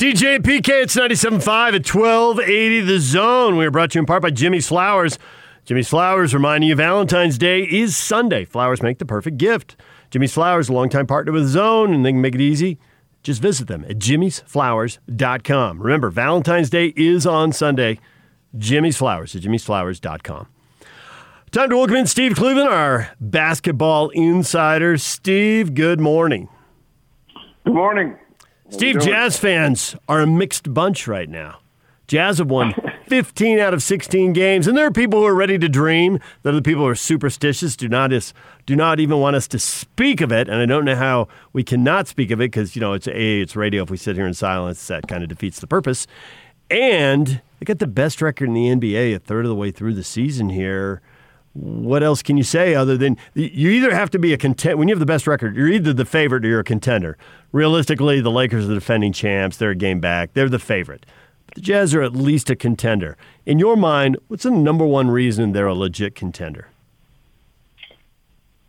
DJ PK, it's 97.5 at 1280 The Zone. We are brought to you in part by Jimmy's Flowers. Jimmy's Flowers reminding you Valentine's Day is Sunday. Flowers make the perfect gift. Jimmy's Flowers, a longtime partner with Zone, and they can make it easy. Just visit them at jimmysflowers.com. Remember, Valentine's Day is on Sunday. Jimmy's Flowers at jimmysflowers.com. Time to welcome in Steve Cleveland, our basketball insider. Steve, good morning. Good morning. Steve, Jazz fans are a mixed bunch right now. Jazz have won 15 out of 16 games, and there are people who are ready to dream. There are the people who are superstitious, do not is, do not even want us to speak of it. And I don't know how we cannot speak of it because you know it's a it's radio. If we sit here in silence, that kind of defeats the purpose. And they got the best record in the NBA a third of the way through the season here what else can you say other than you either have to be a contender when you have the best record you're either the favorite or you're a contender. Realistically the lakers are the defending champs. They're a game back. They're the favorite. But the jazz are at least a contender. In your mind what's the number one reason they're a legit contender?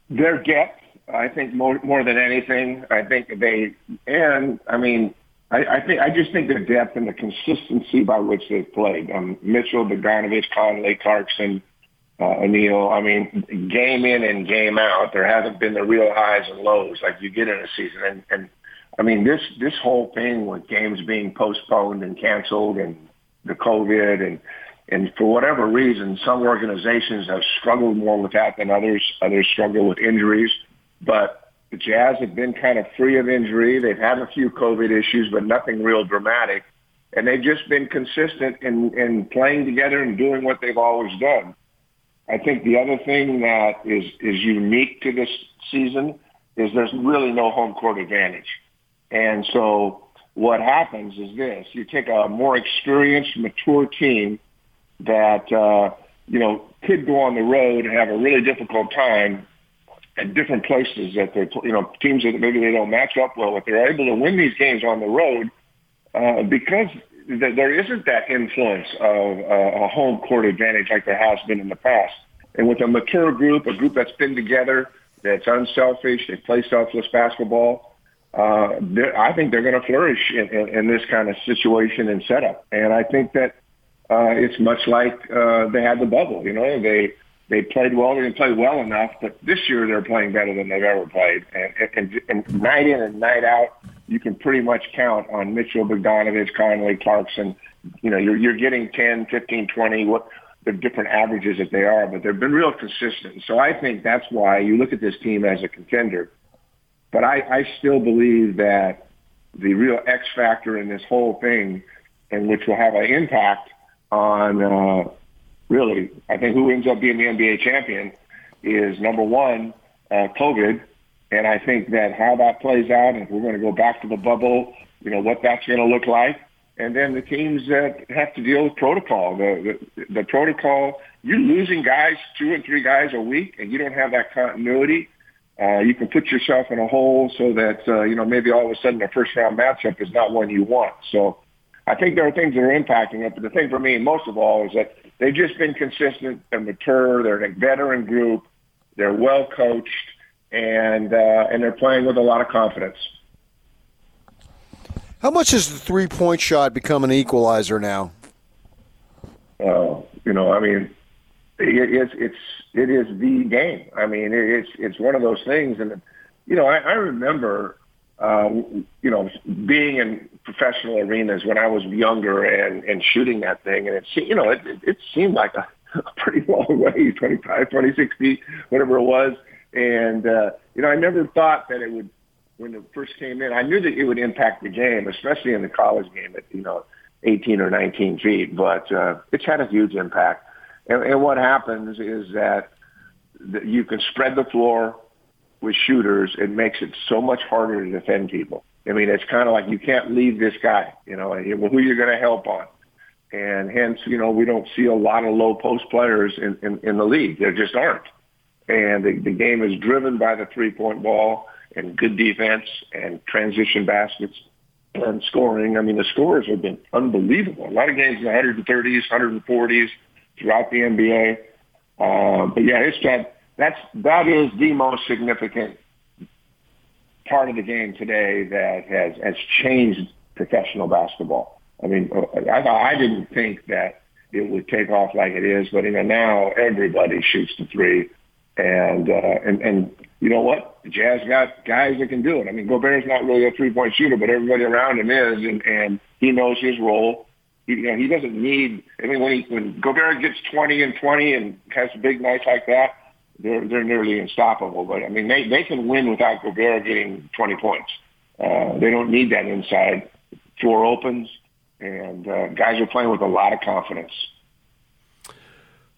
Their depth i think more, more than anything. I think they and i mean I, I think I just think the depth and the consistency by which they've played. Um, Mitchell, Bogdanovic, Conley, Clarkson, uh, O'Neale. I mean, game in and game out, there hasn't been the real highs and lows like you get in a season. And, and I mean, this this whole thing with games being postponed and canceled, and the COVID, and and for whatever reason, some organizations have struggled more with that than others. Others struggle with injuries, but the Jazz have been kind of free of injury. They've had a few COVID issues, but nothing real dramatic. And they've just been consistent in, in playing together and doing what they've always done. I think the other thing that is, is unique to this season is there's really no home court advantage. And so what happens is this, you take a more experienced, mature team that, uh, you know, could go on the road and have a really difficult time at different places that they're, you know, teams that maybe they don't match up well, if they're able to win these games on the road, uh, because there isn't that influence of uh, a home court advantage like there has been in the past. And with a mature group, a group that's been together, that's unselfish, they play selfless basketball, uh, I think they're going to flourish in, in, in this kind of situation and setup. And I think that uh, it's much like uh, they had the bubble. You know, they they played well. They didn't play well enough, but this year they're playing better than they've ever played. And, and, and night in and night out, you can pretty much count on Mitchell, Bogdanovic, Conley, Clarkson. You know, you're, you're getting 10, 15, 20, what the different averages that they are, but they've been real consistent. So I think that's why you look at this team as a contender. But I, I still believe that the real X factor in this whole thing, and which will have an impact on uh, really, I think who ends up being the NBA champion is number one, uh, COVID and I think that how that plays out, if we're going to go back to the bubble, you know, what that's going to look like. And then the teams that have to deal with protocol, the, the, the protocol, you're losing guys, two and three guys a week, and you don't have that continuity. Uh, you can put yourself in a hole so that, uh, you know, maybe all of a sudden the first round matchup is not one you want. So I think there are things that are impacting it. But the thing for me, most of all, is that they've just been consistent and mature. They're a veteran group. They're well coached and uh, and they're playing with a lot of confidence. How much has the three point shot become an equalizer now? Uh, you know, I mean, it, it's it's it is the game. I mean, it, it's it's one of those things, and you know, I, I remember, uh, you know, being in professional arenas when I was younger and and shooting that thing, and it you know, it it, it seemed like a, a pretty long way, 25, 26 feet, whatever it was and, uh, you know, I never thought that it would, when it first came in, I knew that it would impact the game, especially in the college game at, you know, 18 or 19 feet, but uh, it's had a huge impact. And, and what happens is that the, you can spread the floor with shooters. It makes it so much harder to defend people. I mean, it's kind of like you can't leave this guy, you know, who you're going to help on. And hence, you know, we don't see a lot of low post players in, in, in the league. There just aren't and the, the game is driven by the three-point ball and good defense and transition baskets and scoring. I mean, the scores have been unbelievable. A lot of games in the 130s, 140s throughout the NBA. Um, but yeah, it's that that's that is the most significant part of the game today that has has changed professional basketball. I mean, I, I didn't think that it would take off like it is, but you know now everybody shoots the three, and uh, and and you know what? Jazz got guys that can do it. I mean, Gobert's not really a three point shooter, but everybody around him is, and and he knows his role. He, you know, he doesn't need. I mean, when he when Gobert gets twenty and twenty and has big nights like that, they're they're nearly unstoppable. But I mean, they they can win without Gobert getting twenty points. Uh, they don't need that inside. Floor opens, and uh, guys are playing with a lot of confidence.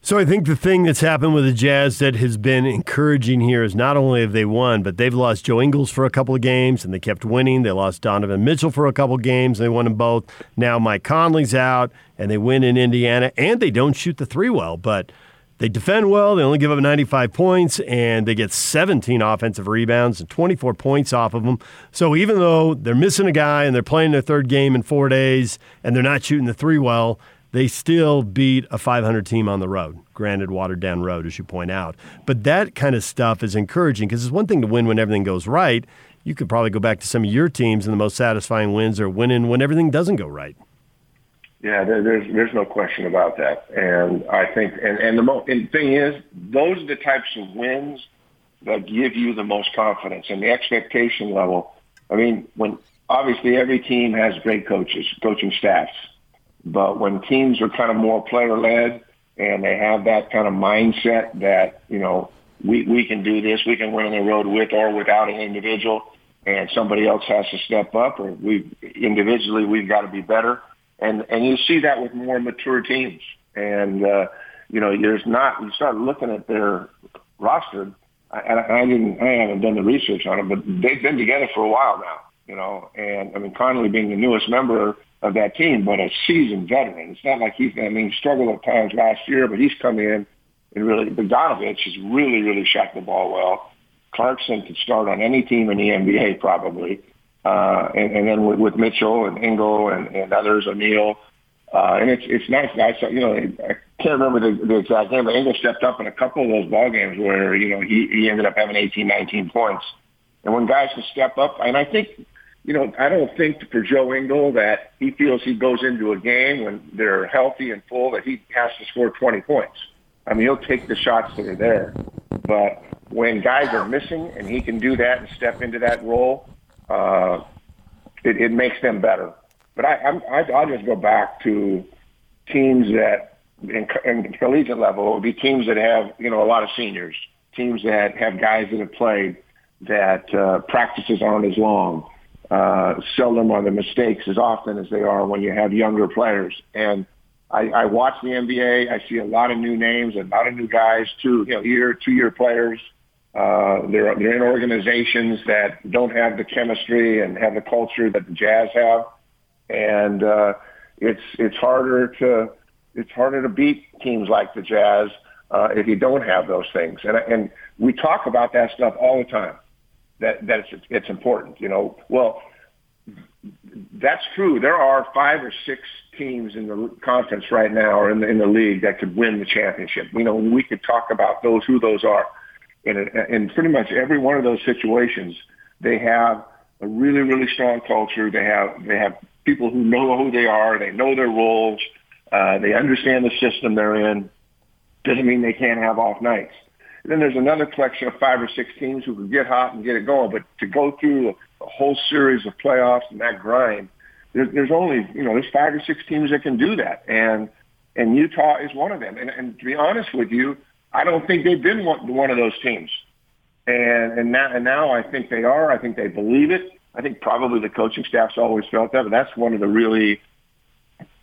So I think the thing that's happened with the Jazz that has been encouraging here is not only have they won, but they've lost Joe Ingles for a couple of games and they kept winning. They lost Donovan Mitchell for a couple of games. And they won them both. Now Mike Conley's out and they win in Indiana and they don't shoot the three well, but they defend well. They only give up 95 points and they get 17 offensive rebounds and 24 points off of them. So even though they're missing a guy and they're playing their third game in four days and they're not shooting the three well, they still beat a 500 team on the road. Granted, watered down road, as you point out. But that kind of stuff is encouraging because it's one thing to win when everything goes right. You could probably go back to some of your teams, and the most satisfying wins are winning when everything doesn't go right. Yeah, there, there's there's no question about that, and I think and and the mo- and thing is, those are the types of wins that give you the most confidence and the expectation level. I mean, when obviously every team has great coaches, coaching staffs, but when teams are kind of more player led and they have that kind of mindset that, you know, we, we can do this, we can win on the road with or without an individual and somebody else has to step up or we individually we've got to be better. And, and you see that with more mature teams. And, uh, you know, there's not, you start looking at their roster. I, I didn't, I haven't done the research on it, but they've been together for a while now, you know, and I mean, Conley being the newest member, of that team, but a seasoned veteran. It's not like he's, I mean, he struggled at times last year, but he's come in and really, Bogdanovic has really, really shot the ball well. Clarkson could start on any team in the NBA probably. Uh, and, and then with, with Mitchell and Ingle and, and others, O'Neale. Uh, and it's, it's nice. I saw, you know, I can't remember the, the exact game, but Ingle stepped up in a couple of those ball games where, you know, he, he ended up having 18, 19 points. And when guys can step up, and I think you know, I don't think for Joe Ingles that he feels he goes into a game when they're healthy and full that he has to score 20 points. I mean, he'll take the shots that are there. But when guys are missing and he can do that and step into that role, uh, it, it makes them better. But I, I'm, I, I'll just go back to teams that in, in collegiate level, it would be teams that have, you know, a lot of seniors, teams that have guys that have played that uh, practices aren't as long uh, seldom are the mistakes as often as they are when you have younger players. And I, I watch the NBA. I see a lot of new names, a lot of new guys, two you know year, two year players. Uh, they're they're in organizations that don't have the chemistry and have the culture that the Jazz have, and uh, it's it's harder to it's harder to beat teams like the Jazz uh, if you don't have those things. And and we talk about that stuff all the time that that it's, it's important. You know, well, that's true. There are five or six teams in the conference right now, or in the in the league, that could win the championship. You know, we could talk about those who those are. In in pretty much every one of those situations, they have a really really strong culture. They have they have people who know who they are. They know their roles. Uh, they understand the system they're in. Doesn't mean they can't have off nights. Then there's another collection of five or six teams who can get hot and get it going. But to go through a, whole series of playoffs and that grind, there's, there's only you know there's five or six teams that can do that, and and Utah is one of them. And, and to be honest with you, I don't think they've been one, one of those teams. And and now and now I think they are. I think they believe it. I think probably the coaching staff's always felt that, but that's one of the really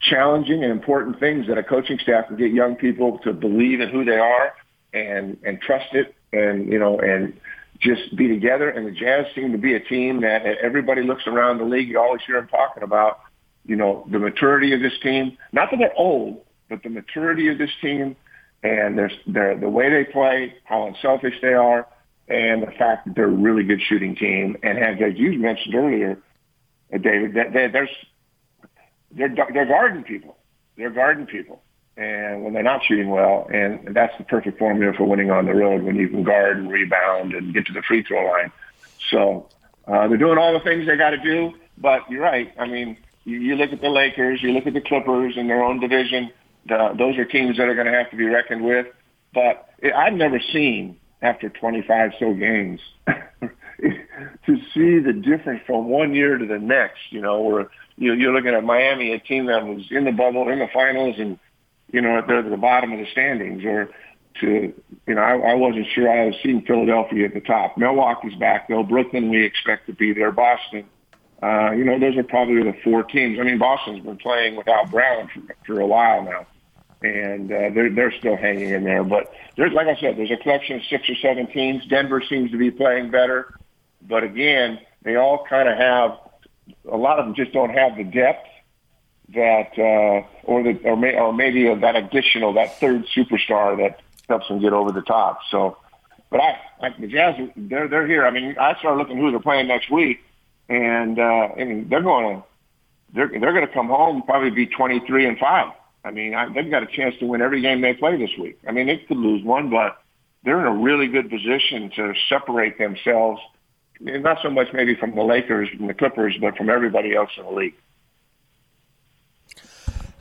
challenging and important things that a coaching staff can get young people to believe in who they are and and trust it and you know and just be together. And the Jazz seem to be a team that everybody looks around the league. You always hear them talking about you know the maturity of this team. Not that they're old, but the maturity of this team and their their the way they play, how unselfish they are, and the fact that they're a really good shooting team. And as you mentioned earlier, David, that there's they're they're garden people. They're garden people and when they're not shooting well, and that's the perfect formula for winning on the road when you can guard and rebound and get to the free throw line. So uh, they're doing all the things they got to do, but you're right. I mean, You, you look at the Lakers, you look at the Clippers in their own division. The, those are teams that are going to have to be reckoned with. But it, I've never seen after 25 so games to see the difference from one year to the next. You know, where you, you're looking at Miami, a team that was in the bubble, in the finals, and you know they're at the bottom of the standings, or to you know I, I wasn't sure I was seeing Philadelphia at the top. Milwaukee's back though. Brooklyn we expect to be there. Boston. Uh, you know, those are probably the four teams. I mean, Boston's been playing without Brown for, for a while now and uh, they're they're still hanging in there. But there's, like I said, there's a collection of six or seven teams. Denver seems to be playing better, but again, they all kind of have a lot of them just don't have the depth that uh, or the or, may, or maybe that additional that third superstar that helps them get over the top. So, but I like the Jazz, they're they're here. I mean, I started looking who they're playing next week, and uh, I mean they're going to they're they're going to come home probably be twenty three and five. I mean, I, they've got a chance to win every game they play this week. I mean, they could lose one, but they're in a really good position to separate themselves, not so much maybe from the Lakers and the Clippers, but from everybody else in the league.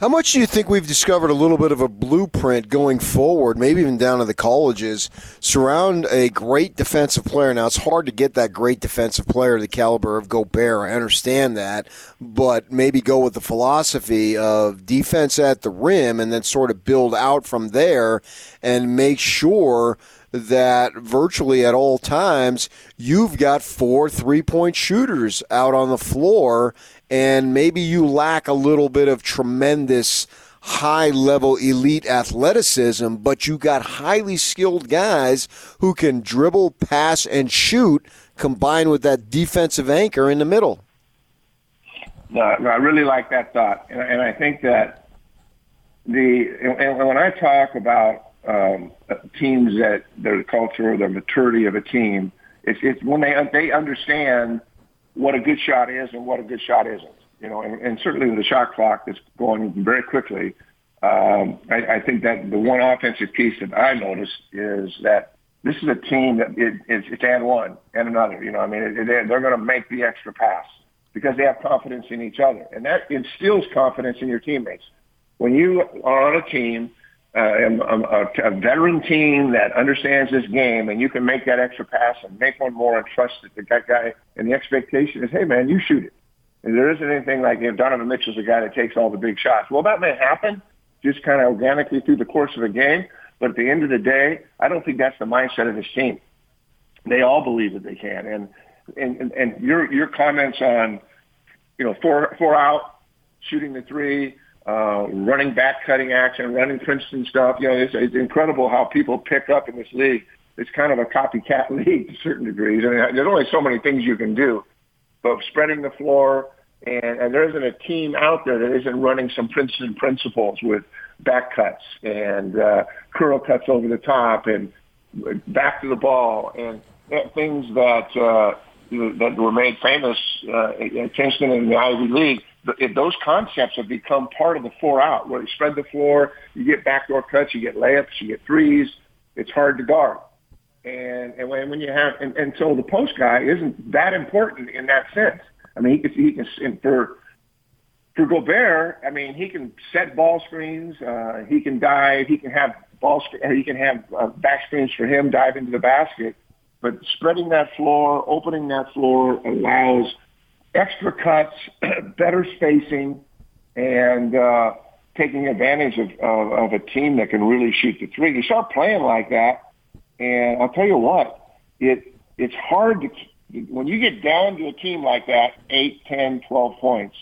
How much do you think we've discovered a little bit of a blueprint going forward, maybe even down to the colleges, surround a great defensive player? Now, it's hard to get that great defensive player the caliber of Gobert. I understand that. But maybe go with the philosophy of defense at the rim and then sort of build out from there and make sure that virtually at all times you've got four three point shooters out on the floor and maybe you lack a little bit of tremendous high level elite athleticism, but you got highly skilled guys who can dribble, pass, and shoot combined with that defensive anchor in the middle. No, I really like that thought. And, I think that the, and when I talk about um, teams that their culture, their maturity of a team, it's, it's when they, they understand – what a good shot is and what a good shot isn't. You know, and, and certainly with the shot clock that's going very quickly, um, I, I think that the one offensive piece that I noticed is that this is a team that it, it's, it's and one and another. You know, I mean, it, they're, they're going to make the extra pass because they have confidence in each other, and that instills confidence in your teammates. When you are on a team uh, a, a, veteran team that understands this game, and you can make that extra pass and make one more and trust that the guy. And the expectation is, hey man, you shoot it. And there isn't anything like you know, Donovan Mitchell's a guy that takes all the big shots. Well, that may happen just kind of organically through the course of a game, but at the end of the day, I don't think that's the mindset of this team. They all believe that they can, and and and your your comments on you know four four out shooting the three uh, running back cutting action, running Princeton stuff. You know, it's, it's incredible how people pick up in this league. It's kind of a copycat league to certain degrees. I mean, there's only so many things you can do, but spreading the floor, and, and there isn't a team out there that isn't running some Princeton principles with back cuts and uh, curl cuts over the top and back to the ball and things that uh, that were made famous uh, at Princeton and the Ivy League those concepts have become part of the four out, where you spread the floor, you get backdoor cuts, you get layups, you get threes. It's hard to guard. And, and when, when you have, and, and so the post guy isn't that important in that sense. I mean, he can, he can, and for, for Gobert, I mean, he can set ball screens, uh, he can dive, he can have ball, he can have uh, back screens for him, dive into the basket. But spreading that floor, opening that floor allows extra cuts, better spacing, and uh, taking advantage of, of, of a team that can really shoot the three. You start playing like that, and I'll tell you what, it it's hard to when you get down to a team like that, eight, ten, twelve points,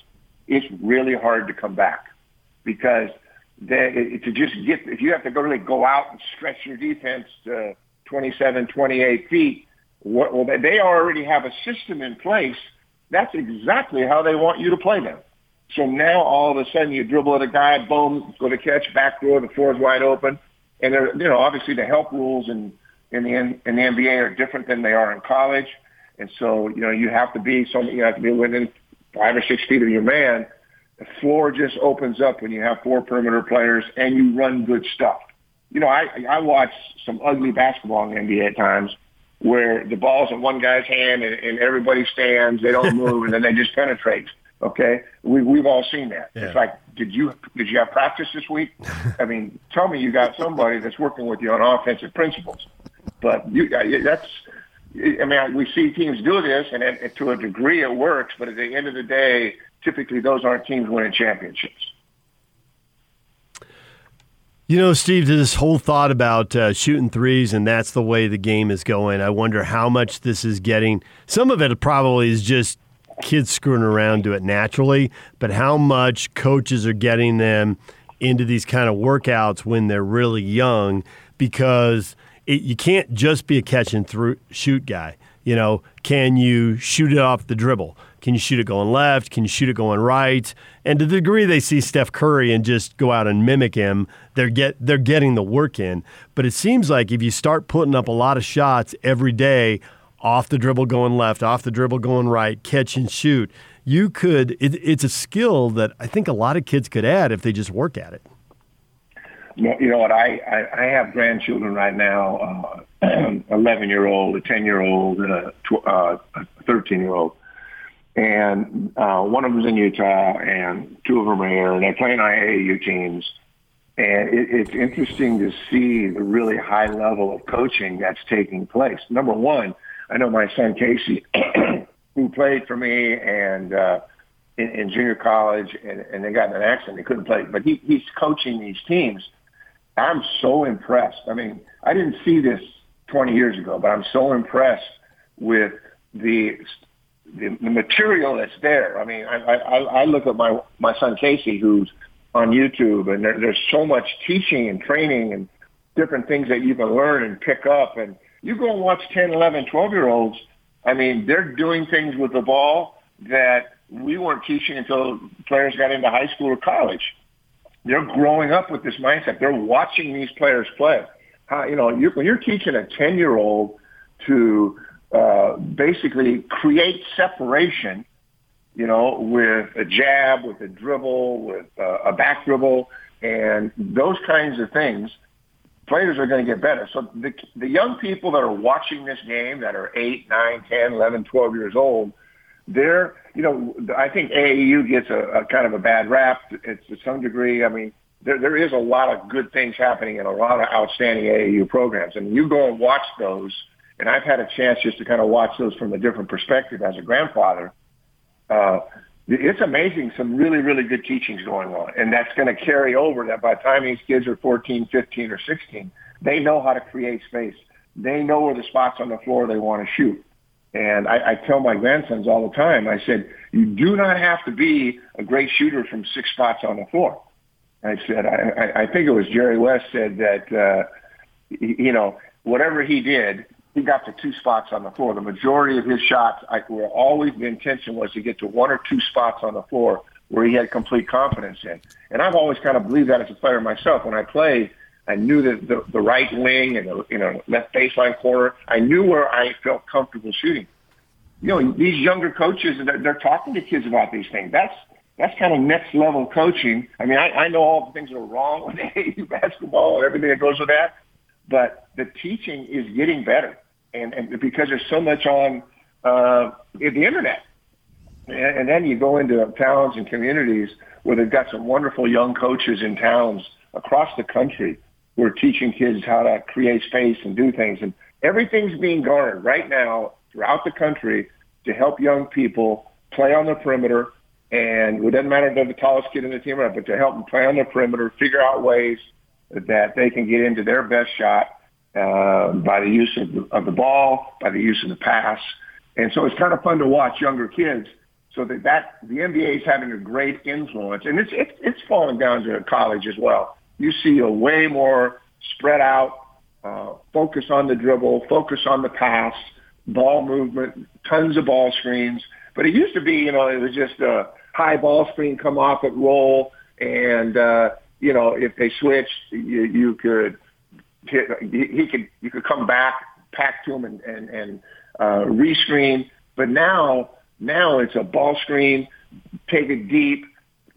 it's really hard to come back because they, to just get if you have to go really go out and stretch your defense to 27, 28 feet. What, well, they already have a system in place that's exactly how they want you to play them. So now all of a sudden you dribble at a guy, boom, go to catch, back door, the floor's wide open. And they're, you know, obviously the help rules in, in the, in the NBA are different than they are in college. And so, you know, you have to be something, you have to be within five or six feet of your man. The floor just opens up when you have four perimeter players and you run good stuff. You know, I, I watch some ugly basketball in the NBA at times where the ball's in one guy's hand and, and everybody stands, they don't move, and then they just penetrate. Okay, we we've all seen that. Yeah. It's like, did you did you have practice this week? I mean, tell me you got somebody that's working with you on offensive principles. But you uh, that's. I mean, we see teams do this, and, and to a degree it works. But at the end of the day, typically those aren't teams winning championships. You know, Steve, this whole thought about uh, shooting threes and that's the way the game is going. I wonder how much this is getting. Some of it probably is just kids screwing around do it naturally, but how much coaches are getting them into these kind of workouts when they're really young because it, you can't just be a catch and through, shoot guy. You know, can you shoot it off the dribble? Can you shoot it going left? Can you shoot it going right? And to the degree they see Steph Curry and just go out and mimic him, they're get they're getting the work in. But it seems like if you start putting up a lot of shots every day, off the dribble going left, off the dribble going right, catch and shoot, you could. It, it's a skill that I think a lot of kids could add if they just work at it. You know what? I I, I have grandchildren right now. Uh, 11 year old, a 10 year old, and a, uh, a 13 year old and uh, one of them's in Utah, and two of them are here, and they're playing AAU teams. And it, it's interesting to see the really high level of coaching that's taking place. Number one, I know my son Casey, who played for me and uh, in, in junior college, and, and they got in an accident. They couldn't play, but he, he's coaching these teams. I'm so impressed. I mean, I didn't see this 20 years ago, but I'm so impressed with the the, the material that's there. I mean, I, I, I look at my my son Casey, who's on YouTube, and there, there's so much teaching and training and different things that you can learn and pick up. And you go and watch 10, 11, 12 year olds. I mean, they're doing things with the ball that we weren't teaching until players got into high school or college. They're growing up with this mindset. They're watching these players play. How, you know, you, when you're teaching a 10 year old to uh, basically create separation, you know, with a jab, with a dribble, with uh, a back dribble, and those kinds of things, players are going to get better. So the, the young people that are watching this game that are 8, 9, 10, 11, 12 years old, they're, you know, I think AAU gets a, a kind of a bad rap. It's to some degree. I mean, there, there is a lot of good things happening in a lot of outstanding AAU programs. And you go and watch those – and I've had a chance just to kind of watch those from a different perspective as a grandfather. Uh, it's amazing some really, really good teachings going on. And that's going to carry over that by the time these kids are 14, 15, or 16, they know how to create space. They know where the spots on the floor they want to shoot. And I, I tell my grandsons all the time, I said, you do not have to be a great shooter from six spots on the floor. I said, I, I think it was Jerry West said that, uh, you know, whatever he did, he got to two spots on the floor. The majority of his shots I, were always the intention was to get to one or two spots on the floor where he had complete confidence in. And I've always kind of believed that as a player myself. When I played, I knew that the, the right wing and the you know left baseline corner. I knew where I felt comfortable shooting. You know, these younger coaches they're, they're talking to kids about these things. That's that's kind of next level coaching. I mean, I, I know all the things that are wrong with AAU basketball and everything that goes with that, but the teaching is getting better and, and because there's so much on uh, the internet. And, and then you go into towns and communities where they've got some wonderful young coaches in towns across the country who are teaching kids how to create space and do things. And everything's being garnered right now throughout the country to help young people play on the perimeter. And it doesn't matter if they're the tallest kid in the team or not, but to help them play on the perimeter, figure out ways that they can get into their best shot uh, by the use of the, of the ball, by the use of the pass. And so it's kind of fun to watch younger kids. So that, that the NBA is having a great influence, and it's it's it's falling down to college as well. You see a way more spread out, uh, focus on the dribble, focus on the pass, ball movement, tons of ball screens. But it used to be, you know, it was just a high ball screen, come off at roll, and uh, you know, if they switched, you, you could hit, he could you could come back, pack to him, and and, and uh, rescreen. But now now it's a ball screen, take it deep,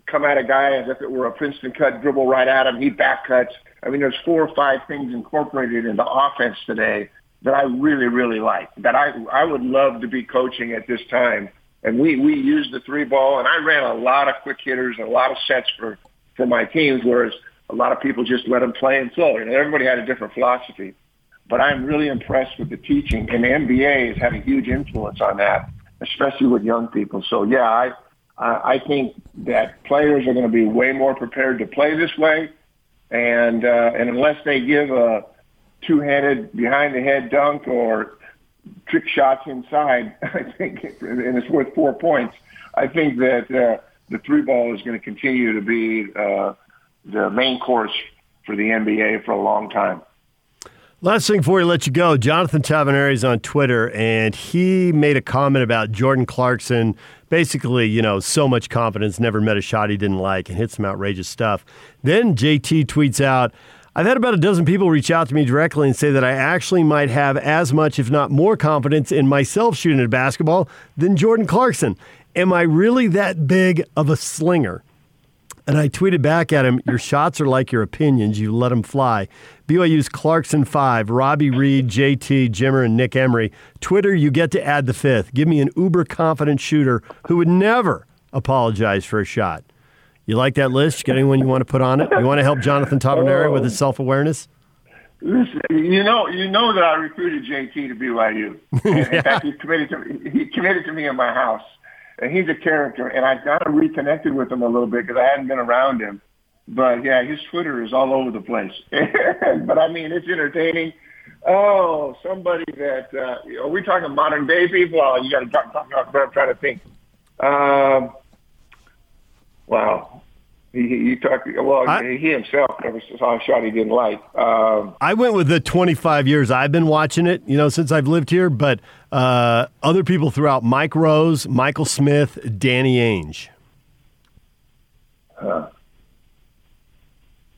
come at a guy as if it were a Princeton cut, dribble right at him. He back cuts. I mean, there's four or five things incorporated into offense today that I really really like. That I I would love to be coaching at this time and we we used the three ball, and I ran a lot of quick hitters and a lot of sets for for my teams, whereas a lot of people just let them play and flow. And everybody had a different philosophy. But I'm really impressed with the teaching, and the NBA has had a huge influence on that, especially with young people. So yeah, I I think that players are going to be way more prepared to play this way, and uh, and unless they give a two-handed behind-the-head dunk or trick shots inside, I think, and it's worth four points. I think that uh, the three ball is going to continue to be uh, the main course for the NBA for a long time. Last thing before we let you go, Jonathan Tavernari is on Twitter, and he made a comment about Jordan Clarkson. Basically, you know, so much confidence, never met a shot he didn't like, and hit some outrageous stuff. Then JT tweets out, I've had about a dozen people reach out to me directly and say that I actually might have as much, if not more, confidence in myself shooting at basketball than Jordan Clarkson. Am I really that big of a slinger? And I tweeted back at him, Your shots are like your opinions. You let them fly. BYU's Clarkson 5, Robbie Reid, JT, Jimmer, and Nick Emery. Twitter, you get to add the fifth. Give me an uber confident shooter who would never apologize for a shot. You like that list? You got anyone you want to put on it? You want to help Jonathan Tavernari with his self awareness? Listen, you know, you know that I recruited JT to BYU. In fact, he committed to he committed to me in my house, and he's a character. And I got reconnected with him a little bit because I hadn't been around him. But yeah, his Twitter is all over the place. but I mean, it's entertaining. Oh, somebody that uh, are we talking modern day people? Oh, you got to talk, talk, talk. I'm trying to think. Um, wow. He, he talked. Well, I- he himself never saw a shot he didn't like. Um, I went with the 25 years I've been watching it, you know, since I've lived here, but uh, other people throughout Mike Rose, Michael Smith, Danny Ainge. uh,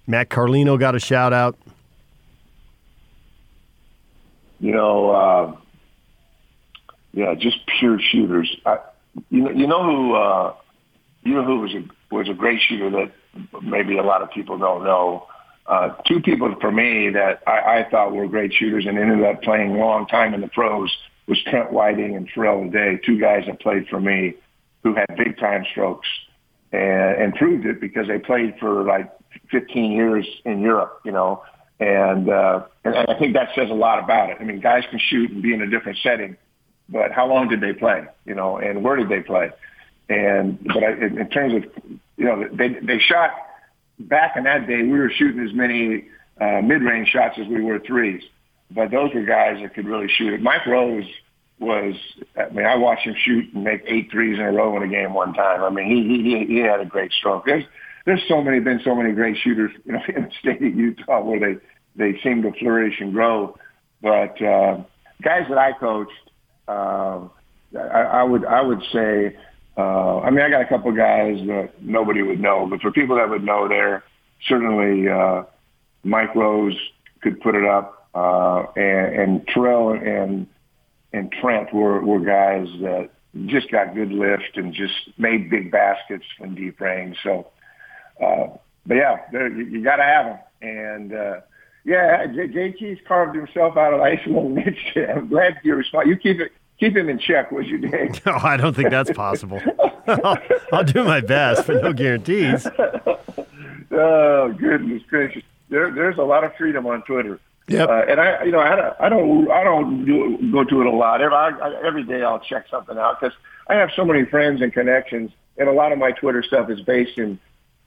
Matt Carlino got a shout out. you know, uh, yeah, just pure shooters. I, you know, you know who, uh, you know who was a was a great shooter that maybe a lot of people don't know. Uh, two people for me that I, I thought were great shooters and ended up playing a long time in the pros was Trent Whiting and Terrell Lyday, two guys that played for me who had big time strokes and, and proved it because they played for like 15 years in Europe, you know, and, uh, and I think that says a lot about it. I mean, guys can shoot and be in a different setting, but how long did they play, you know, and where did they play? And, but I, in, in terms of, you know, they, they shot back in that day, we were shooting as many uh, mid-range shots as we were threes. But those were guys that could really shoot it. Mike Rose was, I mean, I watched him shoot and make eight threes in a row in a game one time. I mean, he he he had a great stroke. There's there's so many been so many great shooters, you know, in the state of Utah where they they seem to flourish and grow. But uh, guys that I coached, uh, I, I would I would say, uh, I mean, I got a couple guys that nobody would know, but for people that would know, there certainly uh, Mike Rose could put it up, uh, and, and Terrell and and Trent were were guys that just got good lift and just made big baskets from deep range. So, uh, but yeah, you, you got to have them. And uh, yeah, J- JT's carved himself out of ice a little niche. I'm glad you respond. You keep it. Keep him in check, would you, Dave? No, I don't think that's possible. I'll, I'll do my best, but no guarantees. Oh goodness gracious! There, there's a lot of freedom on Twitter. Yep. Uh, and I, you know, I, don't- I don't, I don't do, go to it a lot. Every, I, I, every day I'll check something out because I have so many friends and connections, and a lot of my Twitter stuff is based in,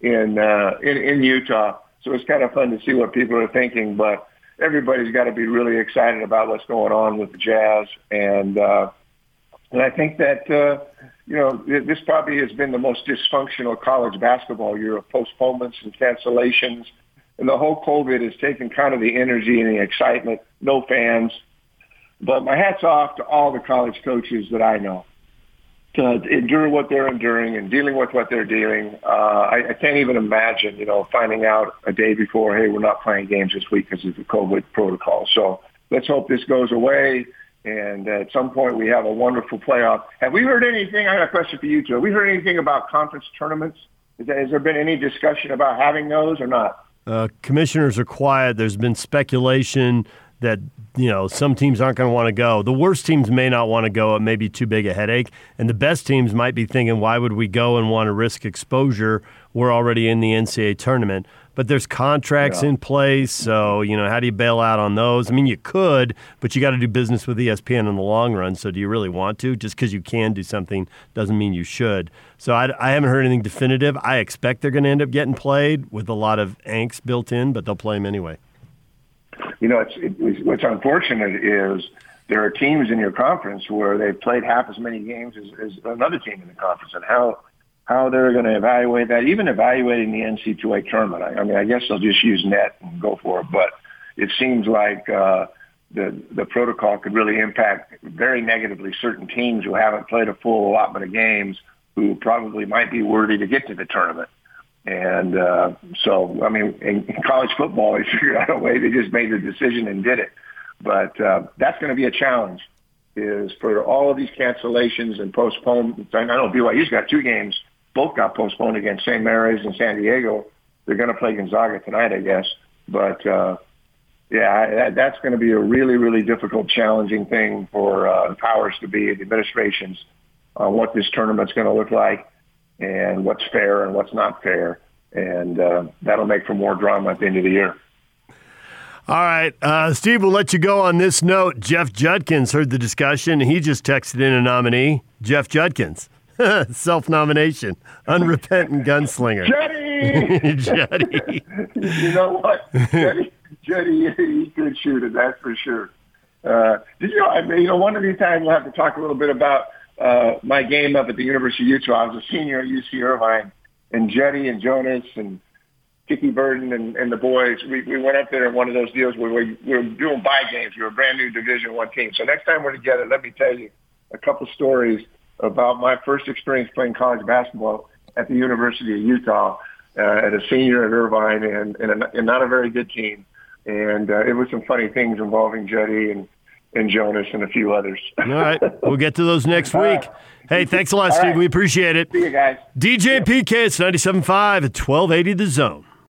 in, uh, in, in Utah. So it's kind of fun to see what people are thinking. But everybody's got to be really excited about what's going on with the Jazz, and uh, and I think that uh, you know this probably has been the most dysfunctional college basketball year of postponements and cancellations. And the whole COVID has taken kind of the energy and the excitement. No fans, but my hats off to all the college coaches that I know to endure what they're enduring and dealing with what they're dealing. Uh, I, I can't even imagine, you know, finding out a day before, hey, we're not playing games this week because of the COVID protocol. So let's hope this goes away. And at some point, we have a wonderful playoff. Have we heard anything? I got a question for you, too. Have we heard anything about conference tournaments? Has there been any discussion about having those or not? Uh, commissioners are quiet. There's been speculation that you know some teams aren't going to want to go. The worst teams may not want to go. It may be too big a headache, and the best teams might be thinking, "Why would we go and want to risk exposure? We're already in the NCAA tournament." But there's contracts yeah. in place, so you know how do you bail out on those? I mean, you could, but you got to do business with ESPN in the long run. So do you really want to? Just because you can do something doesn't mean you should. So I, I haven't heard anything definitive. I expect they're going to end up getting played with a lot of angst built in, but they'll play them anyway you know, it's, it, what's unfortunate is there are teams in your conference where they've played half as many games as, as another team in the conference, and how how they're going to evaluate that, even evaluating the NC2A tournament. I, I mean, I guess they'll just use net and go for it, but it seems like uh, the the protocol could really impact very negatively certain teams who haven't played a full allotment of games, who probably might be worthy to get to the tournament. And uh, so, I mean, in, college football, they figured out a way. They just made the decision and did it. But uh, that's going to be a challenge. Is for all of these cancellations and postponements. I know BYU's got two games. Both got postponed against St. Mary's and San Diego. They're going to play Gonzaga tonight, I guess. But uh, yeah, that's going to be a really, really difficult, challenging thing for uh, powers to be, the administrations, on what this tournament's going to look like and what's fair and what's not fair. And uh, that'll make for more drama at the end of the year. All right, uh, Steve, we'll let you go on this note. Jeff Judkins heard the discussion. He just texted in a nominee, Jeff Judkins. Self nomination, unrepentant gunslinger. Jetty! Jetty. you know what? Jetty, Jetty, he could shoot it, that's for sure. Uh, did you know, I mean, you know, one of these times we'll have to talk a little bit about uh, my game up at the University of Utah. I was a senior at UC Irvine, and Jetty and Jonas and Kiki Burton and, and the boys, we, we went up there in one of those deals where we, we were doing buy games. We were a brand new Division One team. So next time we're together, let me tell you a couple stories about my first experience playing college basketball at the University of Utah uh, as a senior at Irvine and, and, a, and not a very good team. And uh, it was some funny things involving Jetty and and Jonas and a few others. All right. We'll get to those next week. Hey, thanks a lot, Steve. Right. We appreciate it. See you guys. DJ. PK, it's 97.5 at 1280 The Zone.